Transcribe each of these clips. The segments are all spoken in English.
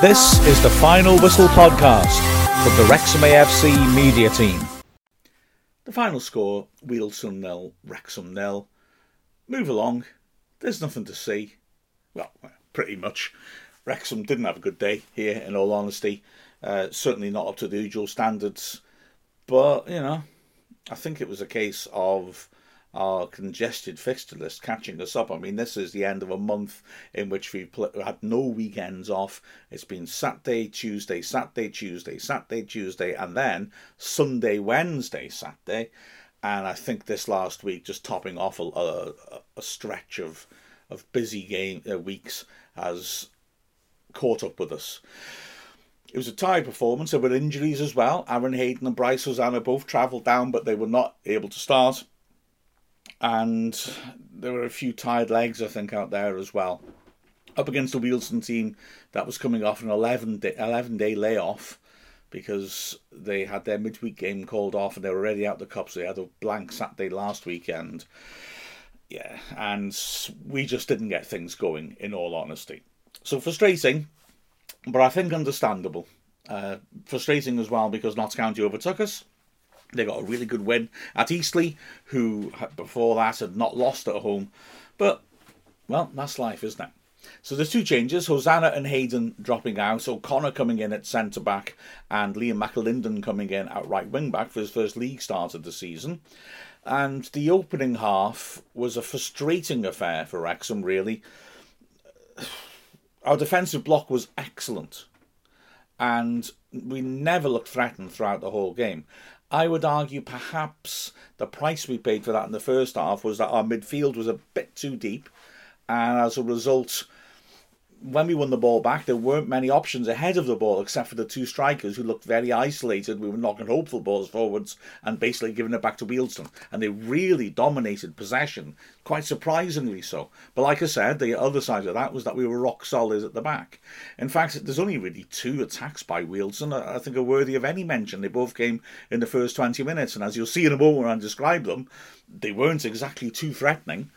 This is the Final Whistle podcast from the Wrexham AFC media team. The final score Wealdstone nil, Wrexham nil. Move along. There's nothing to see. Well, pretty much. Wrexham didn't have a good day here, in all honesty. Uh, certainly not up to the usual standards. But, you know, I think it was a case of our congested fixture list catching us up. I mean, this is the end of a month in which we've pl- had no weekends off. It's been Saturday, Tuesday, Saturday, Tuesday, Saturday, Tuesday, and then Sunday, Wednesday, Saturday. And I think this last week, just topping off a, a, a stretch of of busy game uh, weeks, has caught up with us. It was a tired performance. There were injuries as well. Aaron Hayden and Bryce Hosannah both travelled down, but they were not able to start and there were a few tired legs, I think, out there as well. Up against the Wealdstone team that was coming off an 11 day, 11 day layoff because they had their midweek game called off and they were already out the cup, so they had a blank Saturday last weekend. Yeah, and we just didn't get things going, in all honesty. So frustrating, but I think understandable. Uh, frustrating as well because Notts County overtook us. They got a really good win at Eastleigh, who before that had not lost at home. But, well, that's life, isn't it? So there's two changes Hosannah and Hayden dropping out. O'Connor coming in at centre back and Liam McAlinden coming in at right wing back for his first league start of the season. And the opening half was a frustrating affair for Wrexham, really. Our defensive block was excellent. And we never looked threatened throughout the whole game. I would argue perhaps the price we paid for that in the first half was that our midfield was a bit too deep, and as a result, when we won the ball back, there weren't many options ahead of the ball except for the two strikers who looked very isolated. We were knocking hopeful balls forwards and basically giving it back to Wealdstone. And they really dominated possession, quite surprisingly so. But like I said, the other side of that was that we were rock solid at the back. In fact, there's only really two attacks by Wealdstone I think are worthy of any mention. They both came in the first 20 minutes, and as you'll see in a moment when I describe them, they weren't exactly too threatening.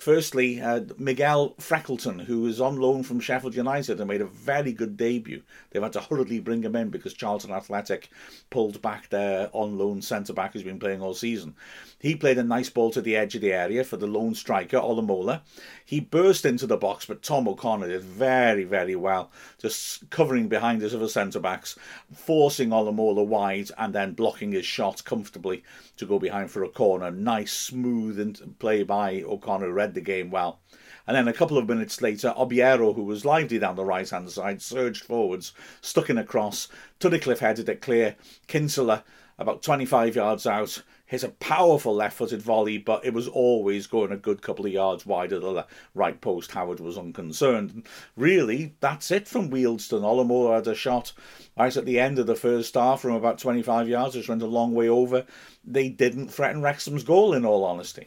Firstly, uh, Miguel Freckleton, who was on loan from Sheffield United and made a very good debut. They've had to hurriedly bring him in because Charlton Athletic pulled back their on loan centre back who's been playing all season. He played a nice ball to the edge of the area for the lone striker, Olomola. He burst into the box, but Tom O'Connor did very, very well, just covering behind his other centre backs, forcing Olomola wide and then blocking his shot comfortably to go behind for a corner. Nice, smooth play by O'Connor, read the game well. And then a couple of minutes later, Obiero, who was lively down the right hand side, surged forwards, stuck in a cross. Tunnicliffe headed it clear. Kinsella, about 25 yards out, hit a powerful left footed volley, but it was always going a good couple of yards wide of the right post. Howard was unconcerned. Really, that's it from Wealdstone. Olomola had a shot right at the end of the first half from about 25 yards, which went a long way over. They didn't threaten Wrexham's goal, in all honesty.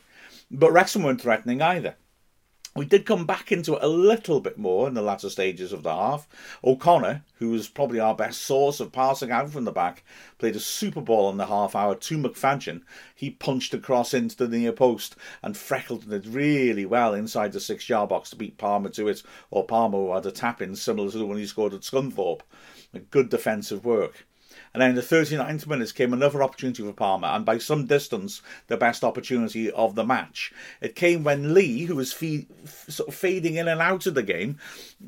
But Wrexham weren't threatening either. We did come back into it a little bit more in the latter stages of the half. O'Connor, who was probably our best source of passing out from the back, played a super ball in the half hour to McFadzean. He punched across into the near post and Freckleton did really well inside the six yard box to beat Palmer to it, or Palmer who had a tap in similar to the one he scored at Scunthorpe. Good defensive work. And then in the 39th minutes came another opportunity for Palmer, and by some distance, the best opportunity of the match. It came when Lee, who was fee- sort of fading in and out of the game,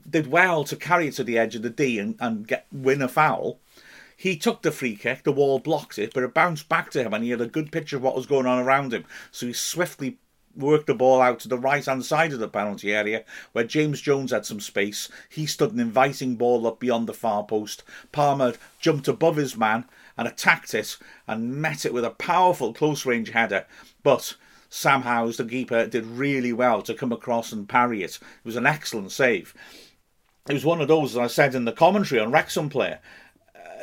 did well to carry it to the edge of the D and, and get win a foul. He took the free kick, the wall blocked it, but it bounced back to him and he had a good picture of what was going on around him. So he swiftly worked the ball out to the right hand side of the penalty area where James Jones had some space. He stood an inviting ball up beyond the far post. Palmer jumped above his man and attacked it and met it with a powerful close range header. But Sam Howes, the keeper, did really well to come across and parry it. It was an excellent save. It was one of those, as I said in the commentary on Wrexham player,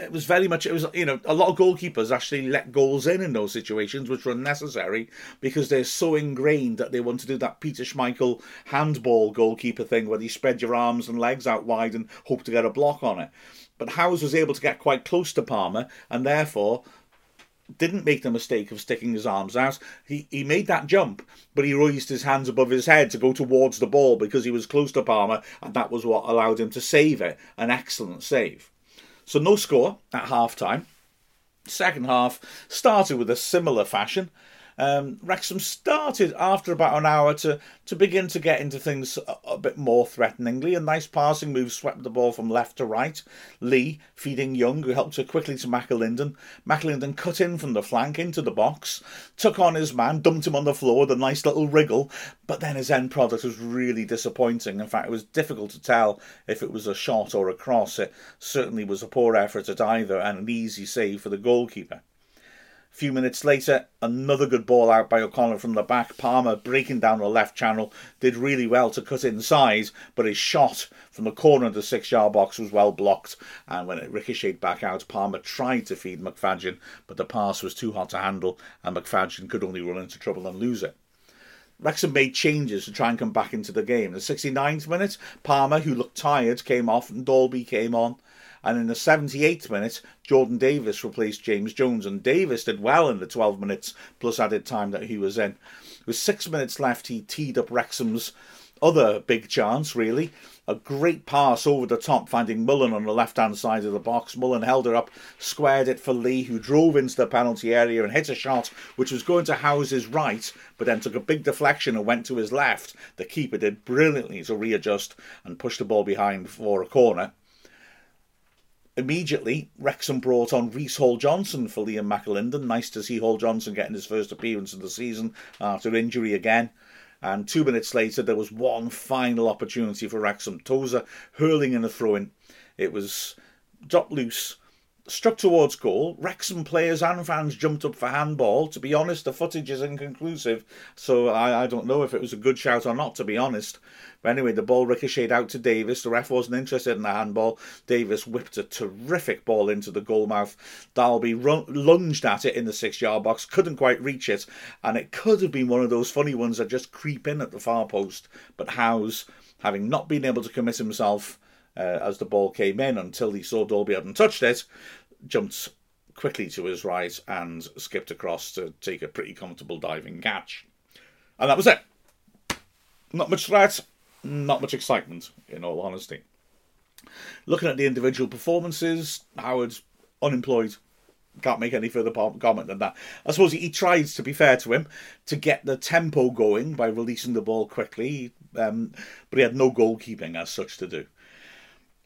it was very much it was you know a lot of goalkeepers actually let goals in in those situations which were unnecessary because they're so ingrained that they want to do that Peter Schmeichel handball goalkeeper thing where you spread your arms and legs out wide and hope to get a block on it. But Howes was able to get quite close to Palmer and therefore didn't make the mistake of sticking his arms out. He, he made that jump, but he raised his hands above his head to go towards the ball because he was close to Palmer, and that was what allowed him to save it. An excellent save. So, no score at half time. Second half started with a similar fashion. Um, Wrexham started after about an hour to, to begin to get into things a, a, bit more threateningly. A nice passing move swept the ball from left to right. Lee feeding Young, who helped her quickly to McAlinden. McAlinden cut in from the flank into the box, took on his man, dumped him on the floor with a nice little wriggle. But then his end product was really disappointing. In fact, it was difficult to tell if it was a shot or a cross. It certainly was a poor effort at either and an easy save for the goalkeeper. A few minutes later, another good ball out by O'Connor from the back. Palmer breaking down the left channel did really well to cut inside, but his shot from the corner of the six yard box was well blocked. And when it ricocheted back out, Palmer tried to feed McFadzean, but the pass was too hot to handle, and McFadzean could only run into trouble and lose it. Wrexham made changes to try and come back into the game. In the 69th minute, Palmer, who looked tired, came off and Dalby came on. And in the 78th minute, Jordan Davies replaced James Jones. And Davies did well in the 12 minutes plus added time that he was in. With six minutes left, he teed up Wrexham's other big chance, really. A great pass over the top, finding Mullin on the left hand side of the box. Mullin held her up, squared it for Lee, who drove into the penalty area and hit a shot which was going to house his right, but then took a big deflection and went to his left. The keeper did brilliantly to readjust and push the ball behind for a corner. Immediately, Wrexham brought on Reece Hall Johnson for Liam McAlinden. Nice to see Hall Johnson getting his first appearance of the season after injury again. And two minutes later, there was one final opportunity for Wrexham. Tozer hurling in a throw in. It was dropped loose struck towards goal. Wrexham players and fans jumped up for handball. To be honest, the footage is inconclusive, so I, I don't know if it was a good shout or not, to be honest. But anyway, the ball ricocheted out to Davies. The ref wasn't interested in the handball. Davies whipped a terrific ball into the goal mouth. Dalby run, lunged at it in the six yard box, couldn't quite reach it, and it could have been one of those funny ones that just creep in at the far post. But Howes, having not been able to commit himself, uh, as the ball came in until he saw Dalby hadn't touched it, jumped quickly to his right and skipped across to take a pretty comfortable diving catch. And that was it. Not much threat, not much excitement, in all honesty. Looking at the individual performances, Howard's unemployed. Can't make any further comment than that. I suppose he, tried, to be fair to him, to get the tempo going by releasing the ball quickly, um, but he had no goalkeeping as such to do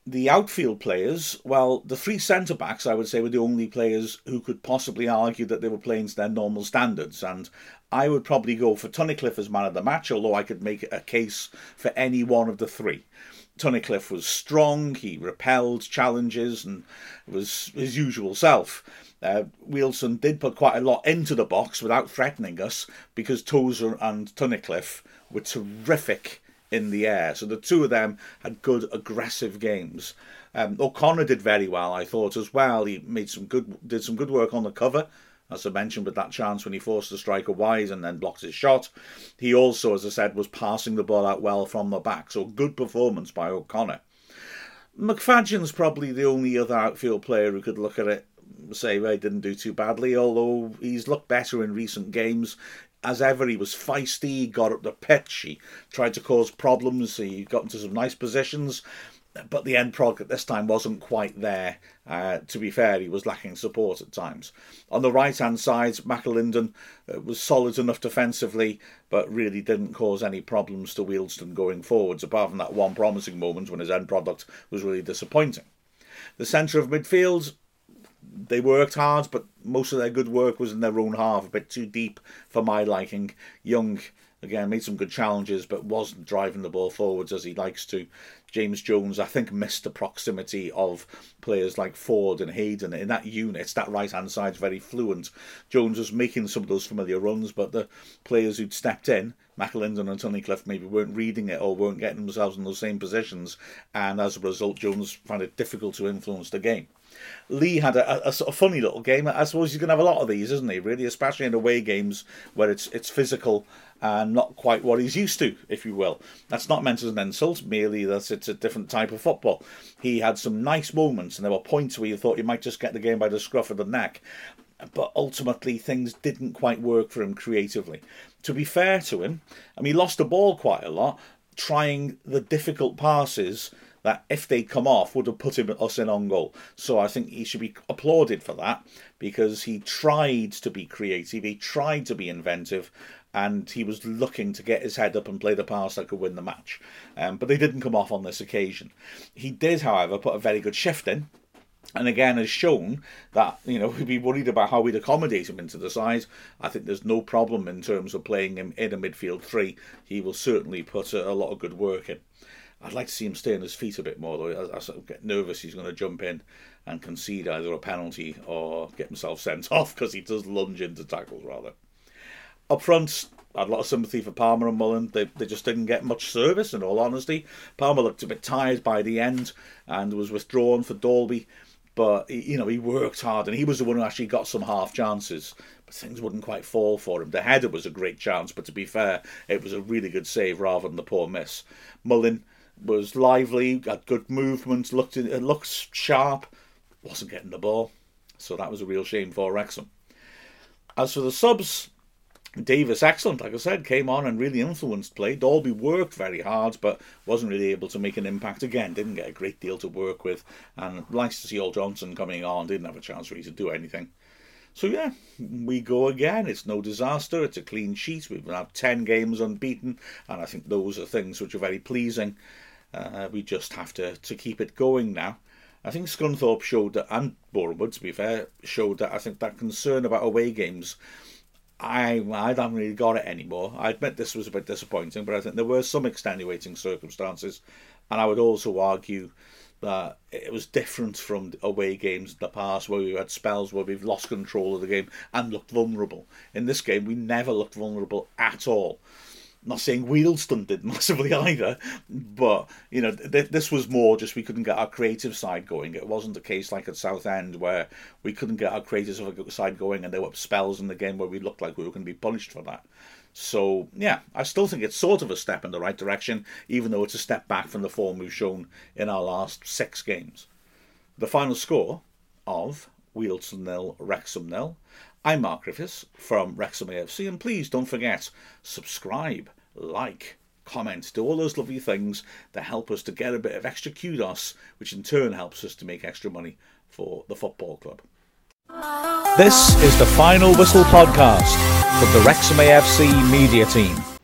the outfield players, well, the three centre backs, I would say, were the only players who could possibly argue that they were playing to their normal standards. And I would probably go for Tunnicliffe as man of the match, although I could make a case for any one of the three. Tunnicliffe was strong, he repelled challenges, and was his usual self. Uh, Wealdstone did put quite a lot into the box without threatening us because Tozer and Tunnicliffe were terrific in the air. So the two of them had good aggressive games. Um, O'Connor did very well, I thought as well. He made some good, did some good work on the cover, as I mentioned, with that chance when he forced the striker wide and then blocked his shot. He also, as I said, was passing the ball out well from the back. So good performance by O'Connor. McFadzean's probably the only other outfield player who could look at it say he didn't do too badly, although he's looked better in recent games as ever, he was feisty, he got up the pitch, he tried to cause problems, he got into some nice positions, but the end product at this time wasn't quite there. Uh, to be fair, he was lacking support at times. On the right hand side, McAlinden uh, was solid enough defensively, but really didn't cause any problems to Wealdstone going forwards, apart from that one promising moment when his end product was really disappointing. The centre of midfield, they worked hard, but most of their good work was in their own half, a bit too deep for my liking. Young, again, made some good challenges, but wasn't driving the ball forwards as he likes to. James Jones, I think, missed the proximity of players like Ford and Hayden. In that unit, that right hand side is very fluent. Jones was making some of those familiar runs, but the players who'd stepped in, McAlinden and Tony Tunnicliffe, maybe weren't reading it or weren't getting themselves in those same positions. And as a result, Jones found it difficult to influence the game. Lee had a, a, a, sort of funny little game. I suppose he's going to have a lot of these, isn't he? Really, especially in away games where it's it's physical and not quite what he's used to, if you will. That's not meant as an insult, merely that it's a different type of football. He had some nice moments, and there were points where you thought you might just get the game by the scruff of the neck. But ultimately things didn't quite work for him creatively. To be fair to him, I mean, he lost the ball quite a lot, trying the difficult passes that if they'd come off would have put him us in on goal. So I think he should be applauded for that because he tried to be creative, he tried to be inventive, and he was looking to get his head up and play the pass that could win the match. Um, but they didn't come off on this occasion. He did, however, put a very good shift in. And again, has shown that you know we'd be worried about how we'd accommodate him into the side. I think there's no problem in terms of playing him in a midfield three. He will certainly put a, a lot of good work in. I'd like to see him stay on his feet a bit more, though. I, I sort of get nervous he's going to jump in and concede either a penalty or get himself sent off because he does lunge into tackles rather. Up front, I had a lot of sympathy for Palmer and Mullin. They, they just didn't get much service, in all honesty. Palmer looked a bit tired by the end and was withdrawn for Dalby. But, you know, he worked hard and he was the one who actually got some half chances. But things wouldn't quite fall for him. The header was a great chance, but to be fair, it was a really good save rather than the poor miss. Mullin was lively, had good movement, looked it looked sharp, wasn't getting the ball. So that was a real shame for Wrexham. As for the subs, Davies, excellent, like I said, came on and really influenced play. Dalby worked very hard, but wasn't really able to make an impact again. Didn't get a great deal to work with, and likes to see Hall Johnson coming on. Didn't have a chance really to do anything. So yeah, we go again. It's no disaster. It's a clean sheet. We've had ten games unbeaten, and I think those are things which are very pleasing. Uh, we just have to, to keep it going now. I think Scunthorpe showed that, and Bournemouth, to be fair, showed that I think that concern about away games, I I haven't really got it anymore. I admit this was a bit disappointing, but I think there were some extenuating circumstances, and I would also argue that it was different from away games in the past where we had spells where we've lost control of the game and looked vulnerable. In this game, we never looked vulnerable at all not saying Wealdstone did massively either, but you know th- this was more just we couldn't get our creative side going. It wasn't a case like at Southend where we couldn't get our creative side going, and there were spells in the game where we looked like we were going to be punished for that. So yeah, I still think it's sort of a step in the right direction, even though it's a step back from the form we've shown in our last six games. The final score of Wealdstone nil, Wrexham nil. I'm Mark Griffiths from Wrexham AFC, and please don't forget subscribe like, comment, do all those lovely things that help us to get a bit of extra kudos, which in turn helps us to make extra money for the football club. This is the Final Whistle podcast from the Wrexham AFC media team.